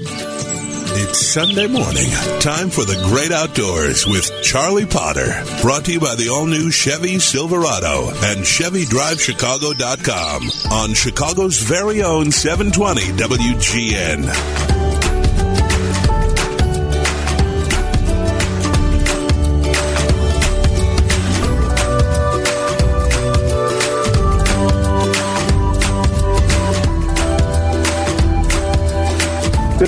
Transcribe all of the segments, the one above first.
It's Sunday morning. Time for the great outdoors with Charlie Potter. Brought to you by the all new Chevy Silverado and ChevyDriveChicago.com on Chicago's very own 720 WGN.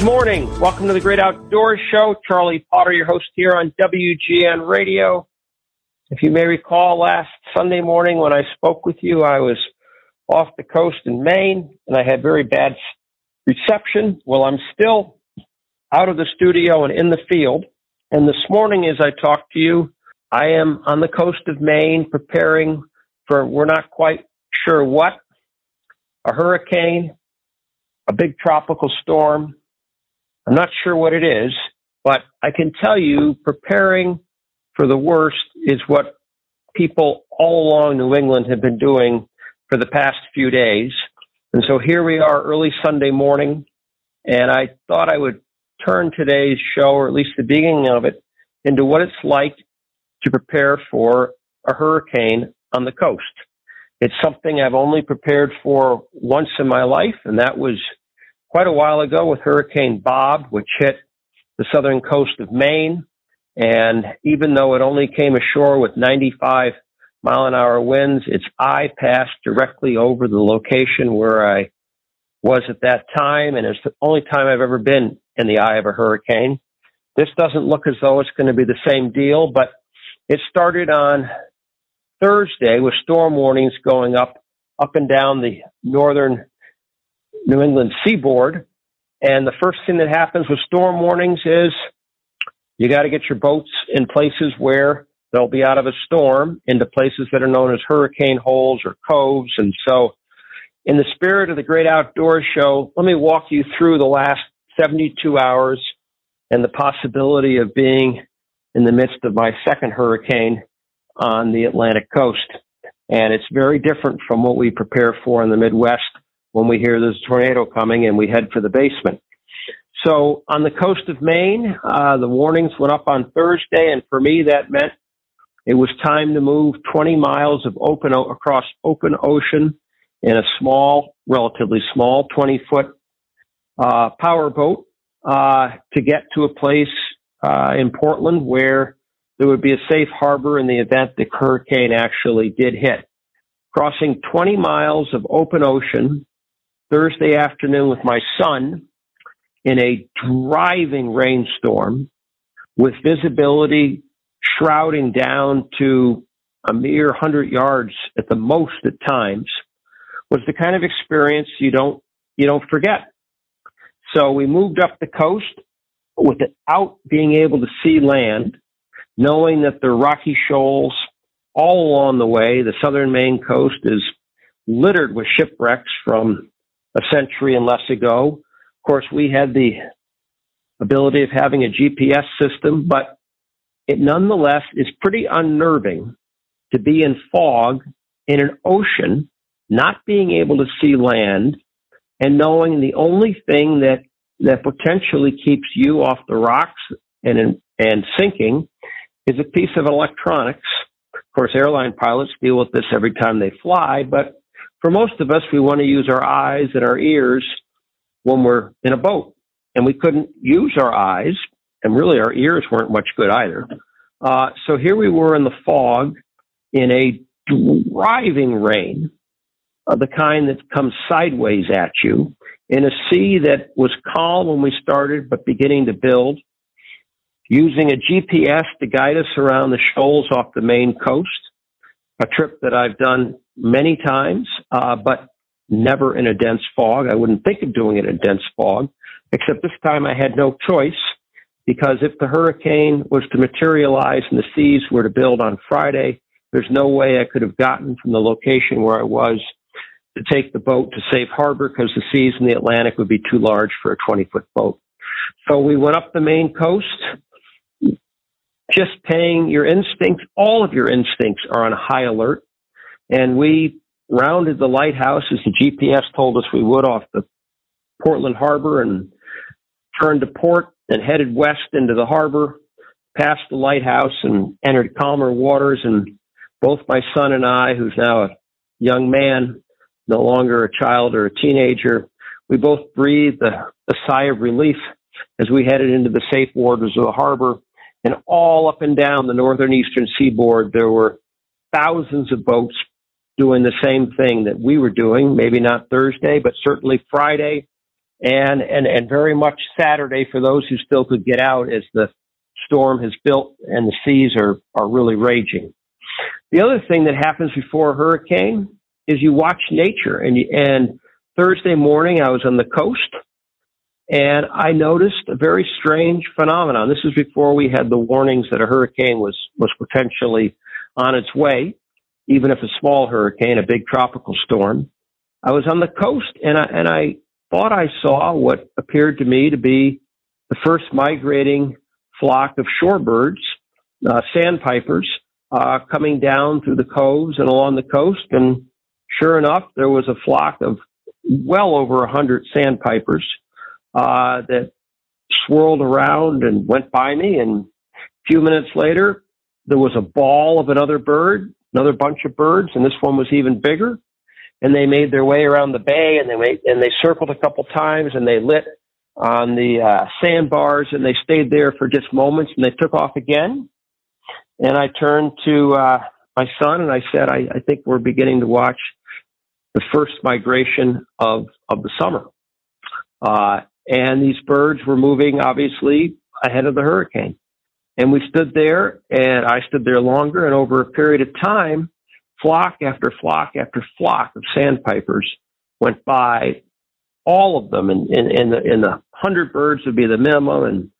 Good morning. Welcome to the Great Outdoors Show. Charlie Potter, your host here on WGN Radio. If you may recall, last Sunday morning when I spoke with you, I was off the coast in Maine and I had very bad reception. Well, I'm still out of the studio and in the field. And this morning, as I talk to you, I am on the coast of Maine preparing for, we're not quite sure what, a hurricane, a big tropical storm, I'm not sure what it is, but I can tell you preparing for the worst is what people all along New England have been doing for the past few days. And so here we are early Sunday morning, and I thought I would turn today's show, or at least the beginning of it, into what it's like to prepare for a hurricane on the coast. It's something I've only prepared for once in my life, and that was quite a while ago with Hurricane Bob, which hit the southern coast of Maine. And even though it only came ashore with 95 mile an hour winds, its eye passed directly over the location where I was at that time. And it's the only time I've ever been in the eye of a hurricane. This doesn't look as though it's going to be the same deal, but it started on Thursday with storm warnings going up, up and down the northern New England seaboard. And the first thing that happens with storm warnings is you got to get your boats in places where they'll be out of a storm into places that are known as hurricane holes or coves. And so, in the spirit of the great outdoors show, let me walk you through the last 72 hours and the possibility of being in the midst of my second hurricane on the Atlantic coast. And it's very different from what we prepare for in the Midwest when we hear there's a tornado coming and we head for the basement. So on the coast of Maine, uh, the warnings went up on Thursday, and for me that meant it was time to move 20 miles of open o- across open ocean in a small, relatively small, 20 foot uh, power boat uh, to get to a place uh, in Portland where there would be a safe harbor in the event the hurricane actually did hit. Crossing 20 miles of open ocean Thursday afternoon with my son in a driving rainstorm with visibility shrouding down to a mere 100 yards at the most at times was the kind of experience you don't you don't forget. So we moved up the coast without being able to see land, knowing that the rocky shoals all along the way, the southern Maine coast is littered with shipwrecks from a century and less ago. Of course, we had the ability of having a GPS system, but it nonetheless is pretty unnerving to be in fog in an ocean, not being able to see land, and knowing the only thing that that potentially keeps you off the rocks and and sinking is a piece of electronics. Of course, airline pilots deal with this every time they fly, but for most of us, we want to use our eyes and our ears when we're in a boat. And we couldn't use our eyes, and really our ears weren't much good either. Uh, so here we were in the fog in a driving rain, of the kind that comes sideways at you, in a sea that was calm when we started, but beginning to build, using a GPS to guide us around the shoals off the Maine coast, a trip that I've done many times, uh, but never in a dense fog. I wouldn't think of doing it in dense fog, except this time I had no choice because if the hurricane was to materialize and the seas were to build on Friday, there's no way I could have gotten from the location where I was to take the boat to safe harbor because the seas in the Atlantic would be too large for a 20 foot boat. So we went up the Maine coast, just paying your instincts, all of your instincts are on high alert. And we rounded the lighthouse as the GPS told us we would off the Portland Harbor and turned to port and headed west into the harbor, past the lighthouse and entered calmer waters. And both my son and I, who's now a young man, no longer a child or a teenager, we both breathed a, a sigh of relief as we headed into the safe waters of the harbor. And all up and down the northern eastern seaboard, there were thousands of boats doing the same thing that we were doing, maybe not Thursday, but certainly Friday and, and, and very much Saturday for those who still could get out as the storm has built and the seas are, are really raging. The other thing that happens before a hurricane is you watch nature and, and Thursday morning I was on the coast and I noticed a very strange phenomenon. This is before we had the warnings that a hurricane was, was potentially on its way, even if a small hurricane, a big tropical storm. I was on the coast and I, and I thought I saw what appeared to me to be the first migrating flock of shorebirds, uh, sandpipers, uh, coming down through the coves and along the coast. And sure enough, there was a flock of well over a hundred sandpipers uh, that swirled around and went by me. And a few minutes later, there was a ball of another bird, another bunch of birds, and this one was even bigger. And they made their way around the bay, and they made, and they circled a couple times, and they lit on the uh, sandbars, and they stayed there for just moments, and they took off again. And I turned to uh, my son, and I said, I, I think we're beginning to watch the first migration of of the summer. Uh, and these birds were moving obviously ahead of the hurricane. And we stood there, and I stood there longer, and over a period of time, flock after flock after flock of sandpipers went by, all of them, and in, in, the in the hundred birds would be the minimum, and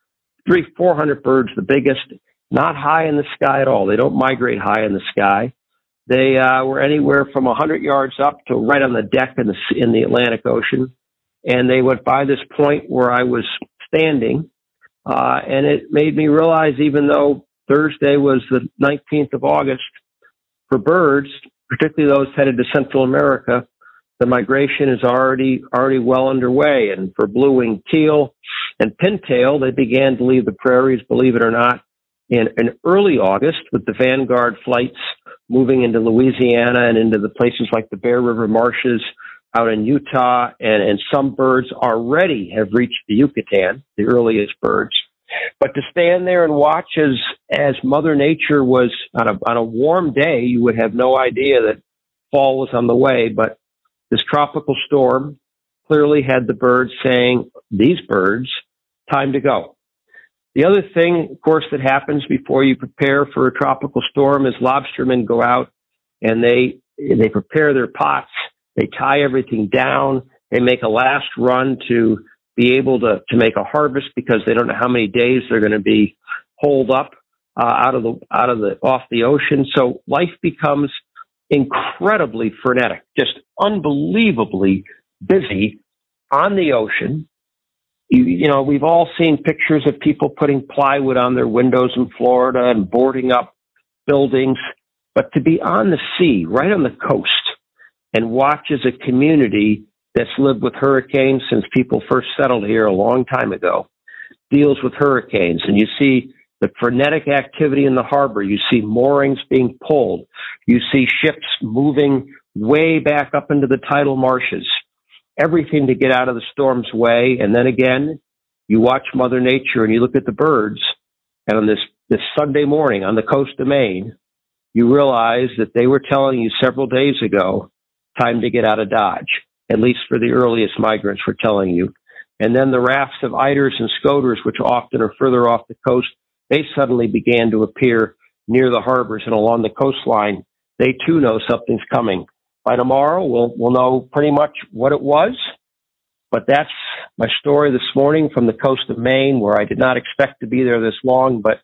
three four hundred birds the biggest. Not high in the sky at all. They don't migrate high in the sky. They uh, were anywhere from a 100 yards up to right on the deck in the in the Atlantic Ocean, and they went by this point where I was standing, uh, and it made me realize, even though Thursday was the 19th of August, for birds, particularly those headed to Central America, the migration is already already well underway. And for blue-winged teal and pintail, they began to leave the prairies, believe it or not, in, in early August with the vanguard flights moving into Louisiana and into the places like the Bear River marshes out in Utah, and, and some birds already have reached the Yucatan, the earliest birds. But to stand there and watch as as Mother Nature was on a on a warm day, you would have no idea that fall was on the way. But this tropical storm clearly had the birds saying, "These birds, time to go." The other thing, of course, that happens before you prepare for a tropical storm is lobstermen go out and they they prepare their pots. They tie everything down. They make a last run to be able to to make a harvest because they don't know how many days they're going to be holed up uh, out of the out of the off the ocean. So life becomes incredibly frenetic, just unbelievably busy on the ocean you, you know, we've all seen pictures of people putting plywood on their windows in Florida and boarding up buildings. But to be on the sea, right on the coast, and watch as a community that's lived with hurricanes since people first settled here a long time ago deals with hurricanes. And you see the frenetic activity in the harbor. You see moorings being pulled. You see ships moving way back up into the tidal marshes everything to get out of the storm's way. And then again, you watch Mother Nature and you look at the birds. And on this, this Sunday morning on the coast of Maine, you realize that they were telling you several days ago, time to get out of Dodge, at least for the earliest migrants we're telling you. And then the rafts of eiders and scoters, which often are further off the coast, they suddenly began to appear near the harbors and along the coastline. They too know something's coming by tomorrow, we'll, we'll know pretty much what it was. But that's my story this morning from the coast of Maine, where I did not expect to be there this long, but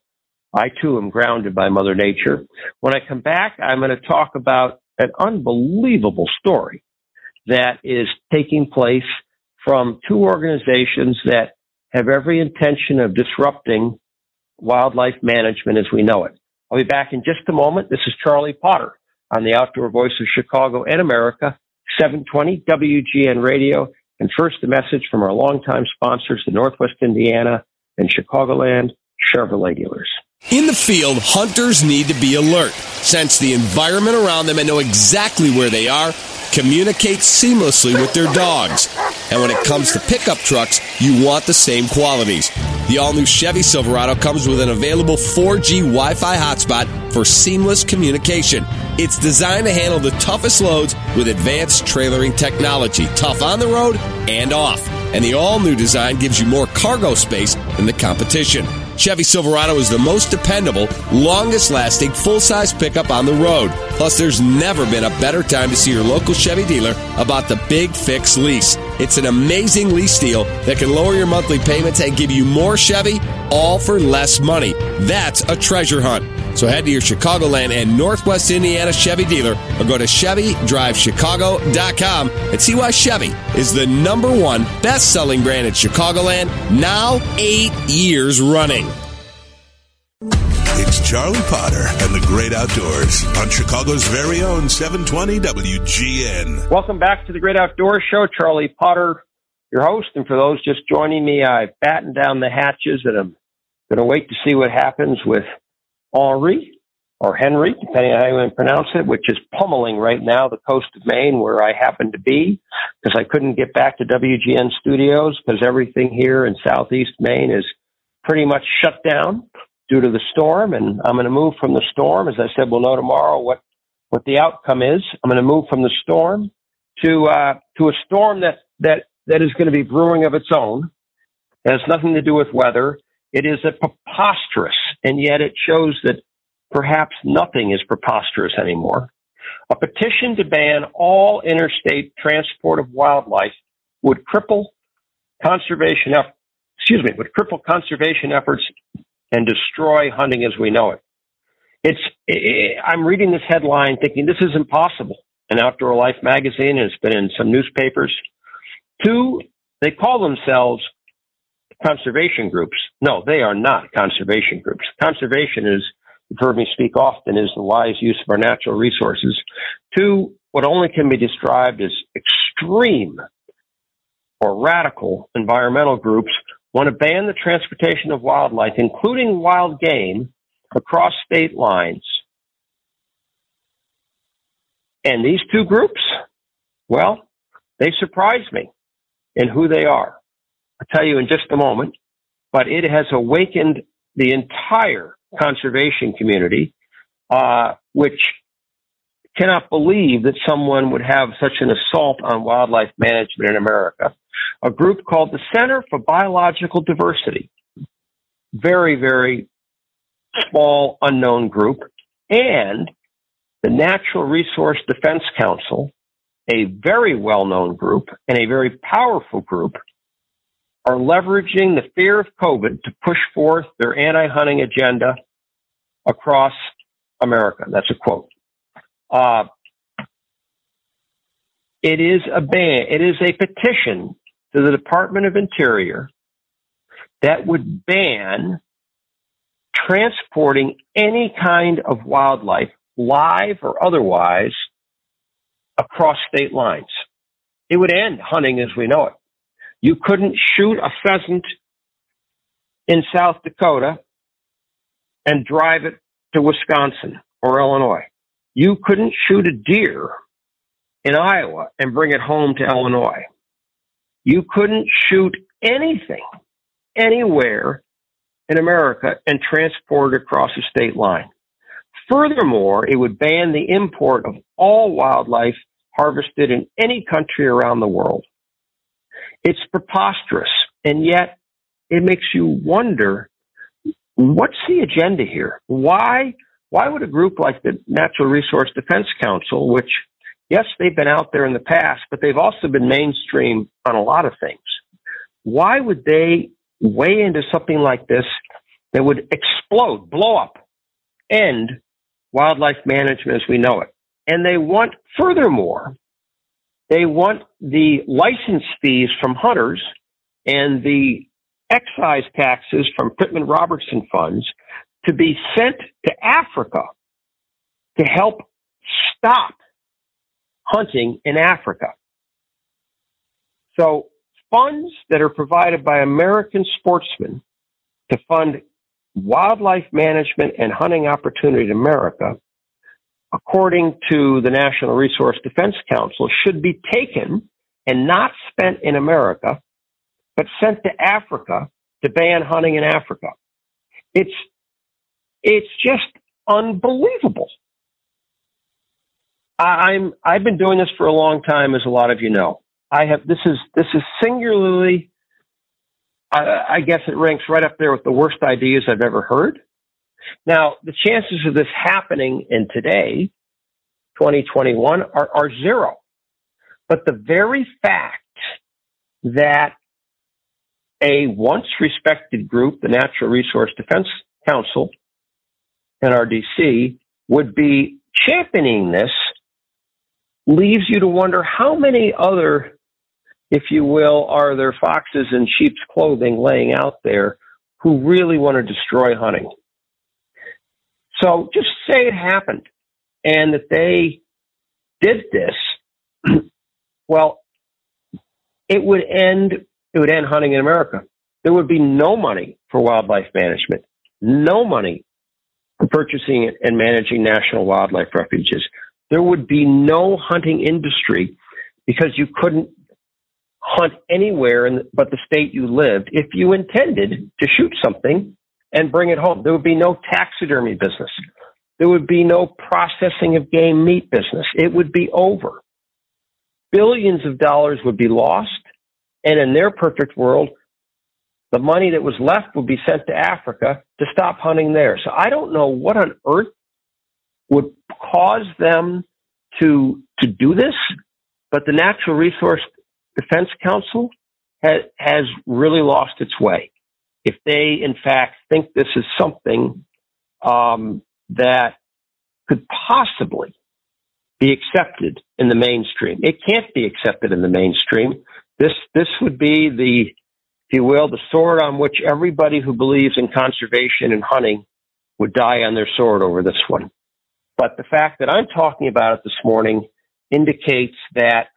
I too am grounded by Mother Nature. When I come back, I'm going to talk about an unbelievable story that is taking place from two organizations that have every intention of disrupting wildlife management as we know it. I'll be back in just a moment. This is Charlie Potter on the Outdoor Voice of Chicago and America, 720 WGN Radio. And first, a message from our longtime sponsors, the Northwest Indiana and Chicagoland Chevrolet dealers. In the field, hunters need to be alert, sense the environment around them, and know exactly where they are, communicate seamlessly with their dogs. And when it comes to pickup trucks, you want the same qualities. The all new Chevy Silverado comes with an available 4G Wi Fi hotspot for seamless communication. It's designed to handle the toughest loads with advanced trailering technology, tough on the road and off. And the all new design gives you more cargo space than the competition. Chevy Silverado is the most dependable, longest lasting full size pickup on the road. Plus, there's never been a better time to see your local Chevy dealer about the Big Fix lease. It's an amazing lease deal that can lower your monthly payments and give you more Chevy, all for less money. That's a treasure hunt. So head to your Chicagoland and Northwest Indiana Chevy dealer or go to ChevyDriveChicago.com and see why Chevy is the number one best selling brand in Chicagoland now eight years running. It's Charlie Potter and the Great Outdoors on Chicago's very own 720 WGN. Welcome back to the Great Outdoors Show. Charlie Potter, your host. And for those just joining me, I've battened down the hatches and I'm going to wait to see what happens with Henri or Henry, depending on how you pronounce it, which is pummeling right now the coast of Maine where I happen to be because I couldn't get back to WGN studios because everything here in southeast Maine is pretty much shut down due to the storm. And I'm going to move from the storm. As I said, we'll know tomorrow what, what the outcome is. I'm going to move from the storm to, uh, to a storm that, that, that is going to be brewing of its own. It has nothing to do with weather. It is a preposterous, and yet it shows that perhaps nothing is preposterous anymore. A petition to ban all interstate transport of wildlife would cripple conservation excuse me, would cripple conservation efforts and destroy hunting as we know it. It's, I'm reading this headline thinking this is impossible. An Outdoor Life magazine has been in some newspapers. Two, they call themselves conservation groups. No, they are not conservation groups. Conservation is, you've heard me speak often, is the wise use of our natural resources. Two, what only can be described as extreme or radical environmental groups want to ban the transportation of wildlife, including wild game, across state lines. And these two groups, well, they surprise me in who they are. I'll tell you in just a moment, but it has awakened the entire conservation community, uh, which cannot believe that someone would have such an assault on wildlife management in America. A group called the Center for Biological Diversity. Very, very small, unknown group. And the Natural Resource Defense Council, a very well known group and a very powerful group are leveraging the fear of COVID to push forth their anti-hunting agenda across America. That's a quote. Uh, it is a ban. It is a petition to the Department of Interior that would ban transporting any kind of wildlife, live or otherwise, across state lines. It would end hunting as we know it. You couldn't shoot a pheasant in South Dakota and drive it to Wisconsin or Illinois. You couldn't shoot a deer in Iowa and bring it home to Illinois. You couldn't shoot anything anywhere in America and transport it across a state line. Furthermore, it would ban the import of all wildlife harvested in any country around the world. It's preposterous. And yet it makes you wonder, what's the agenda here? Why, why would a group like the Natural Resource Defense Council, which, yes, they've been out there in the past, but they've also been mainstream on a lot of things. Why would they weigh into something like this that would explode, blow up, end wildlife management as we know it? And they want, furthermore, they want the license fees from hunters and the excise taxes from Pittman Robertson funds to be sent to Africa to help stop hunting in Africa. So funds that are provided by American sportsmen to fund wildlife management and hunting opportunity in America, according to the National Resource Defense Council, should be taken and not spent in America, but sent to Africa to ban hunting in Africa. It's, it's just unbelievable. I'm, I've been doing this for a long time, as a lot of you know. I have, this is, this is singularly, I, I guess it ranks right up there with the worst ideas I've ever heard. Now, the chances of this happening in today, 2021, are, are zero. But the very fact that a once respected group, the Natural Resource Defense Council, NRDC, would be championing this leaves you to wonder how many other, if you will, are there foxes in sheep's clothing laying out there who really want to destroy hunting. So just say it happened and that they did this well, it would end it would end hunting in America. There would be no money for wildlife management, no money for purchasing and managing national wildlife refuges. There would be no hunting industry because you couldn't hunt anywhere in, but the state you lived if you intended to shoot something and bring it home. There would be no taxidermy business. There would be no processing of game meat business. It would be over billions of dollars would be lost. And in their perfect world, the money that was left would be sent to Africa to stop hunting there. So I don't know what on earth would cause them to, to do this, but the Natural Resource Defense Council has, has really lost its way. If they, in fact, think this is something um, that could possibly be accepted in the mainstream. It can't be accepted in the mainstream. This this would be the, if you will, the sword on which everybody who believes in conservation and hunting would die on their sword over this one. But the fact that I'm talking about it this morning indicates that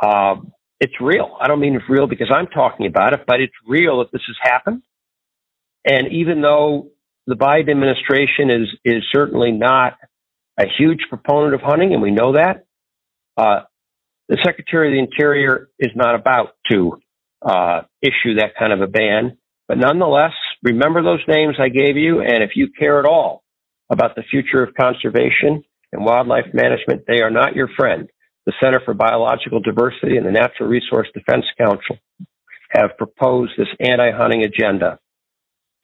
uh, it's real. I don't mean it's real because I'm talking about it, but it's real that this has happened. And even though the Biden administration is is certainly not a huge proponent of hunting, and we know that. Uh, the Secretary of the Interior is not about to uh, issue that kind of a ban. But nonetheless, remember those names I gave you, and if you care at all about the future of conservation and wildlife management, they are not your friend. The Center for Biological Diversity and the Natural Resource Defense Council have proposed this anti-hunting agenda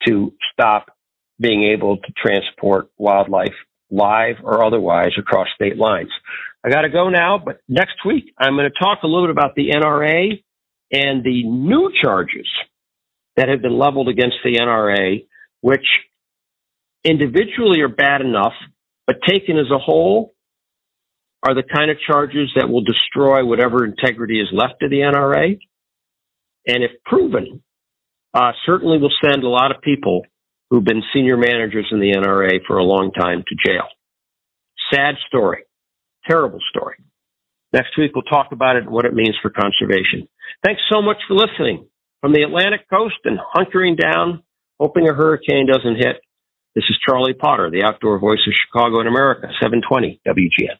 to stop being able to transport wildlife live or otherwise across state lines. I got to go now, but next week I'm going to talk a little bit about the NRA and the new charges that have been leveled against the NRA, which individually are bad enough, but taken as a whole are the kind of charges that will destroy whatever integrity is left of the NRA. And if proven, uh, certainly will send a lot of people who've been senior managers in the NRA for a long time to jail. Sad story. Terrible story. Next week, we'll talk about it and what it means for conservation. Thanks so much for listening. From the Atlantic coast and hunkering down, hoping a hurricane doesn't hit, this is Charlie Potter, the outdoor voice of Chicago and America, 720 WGN.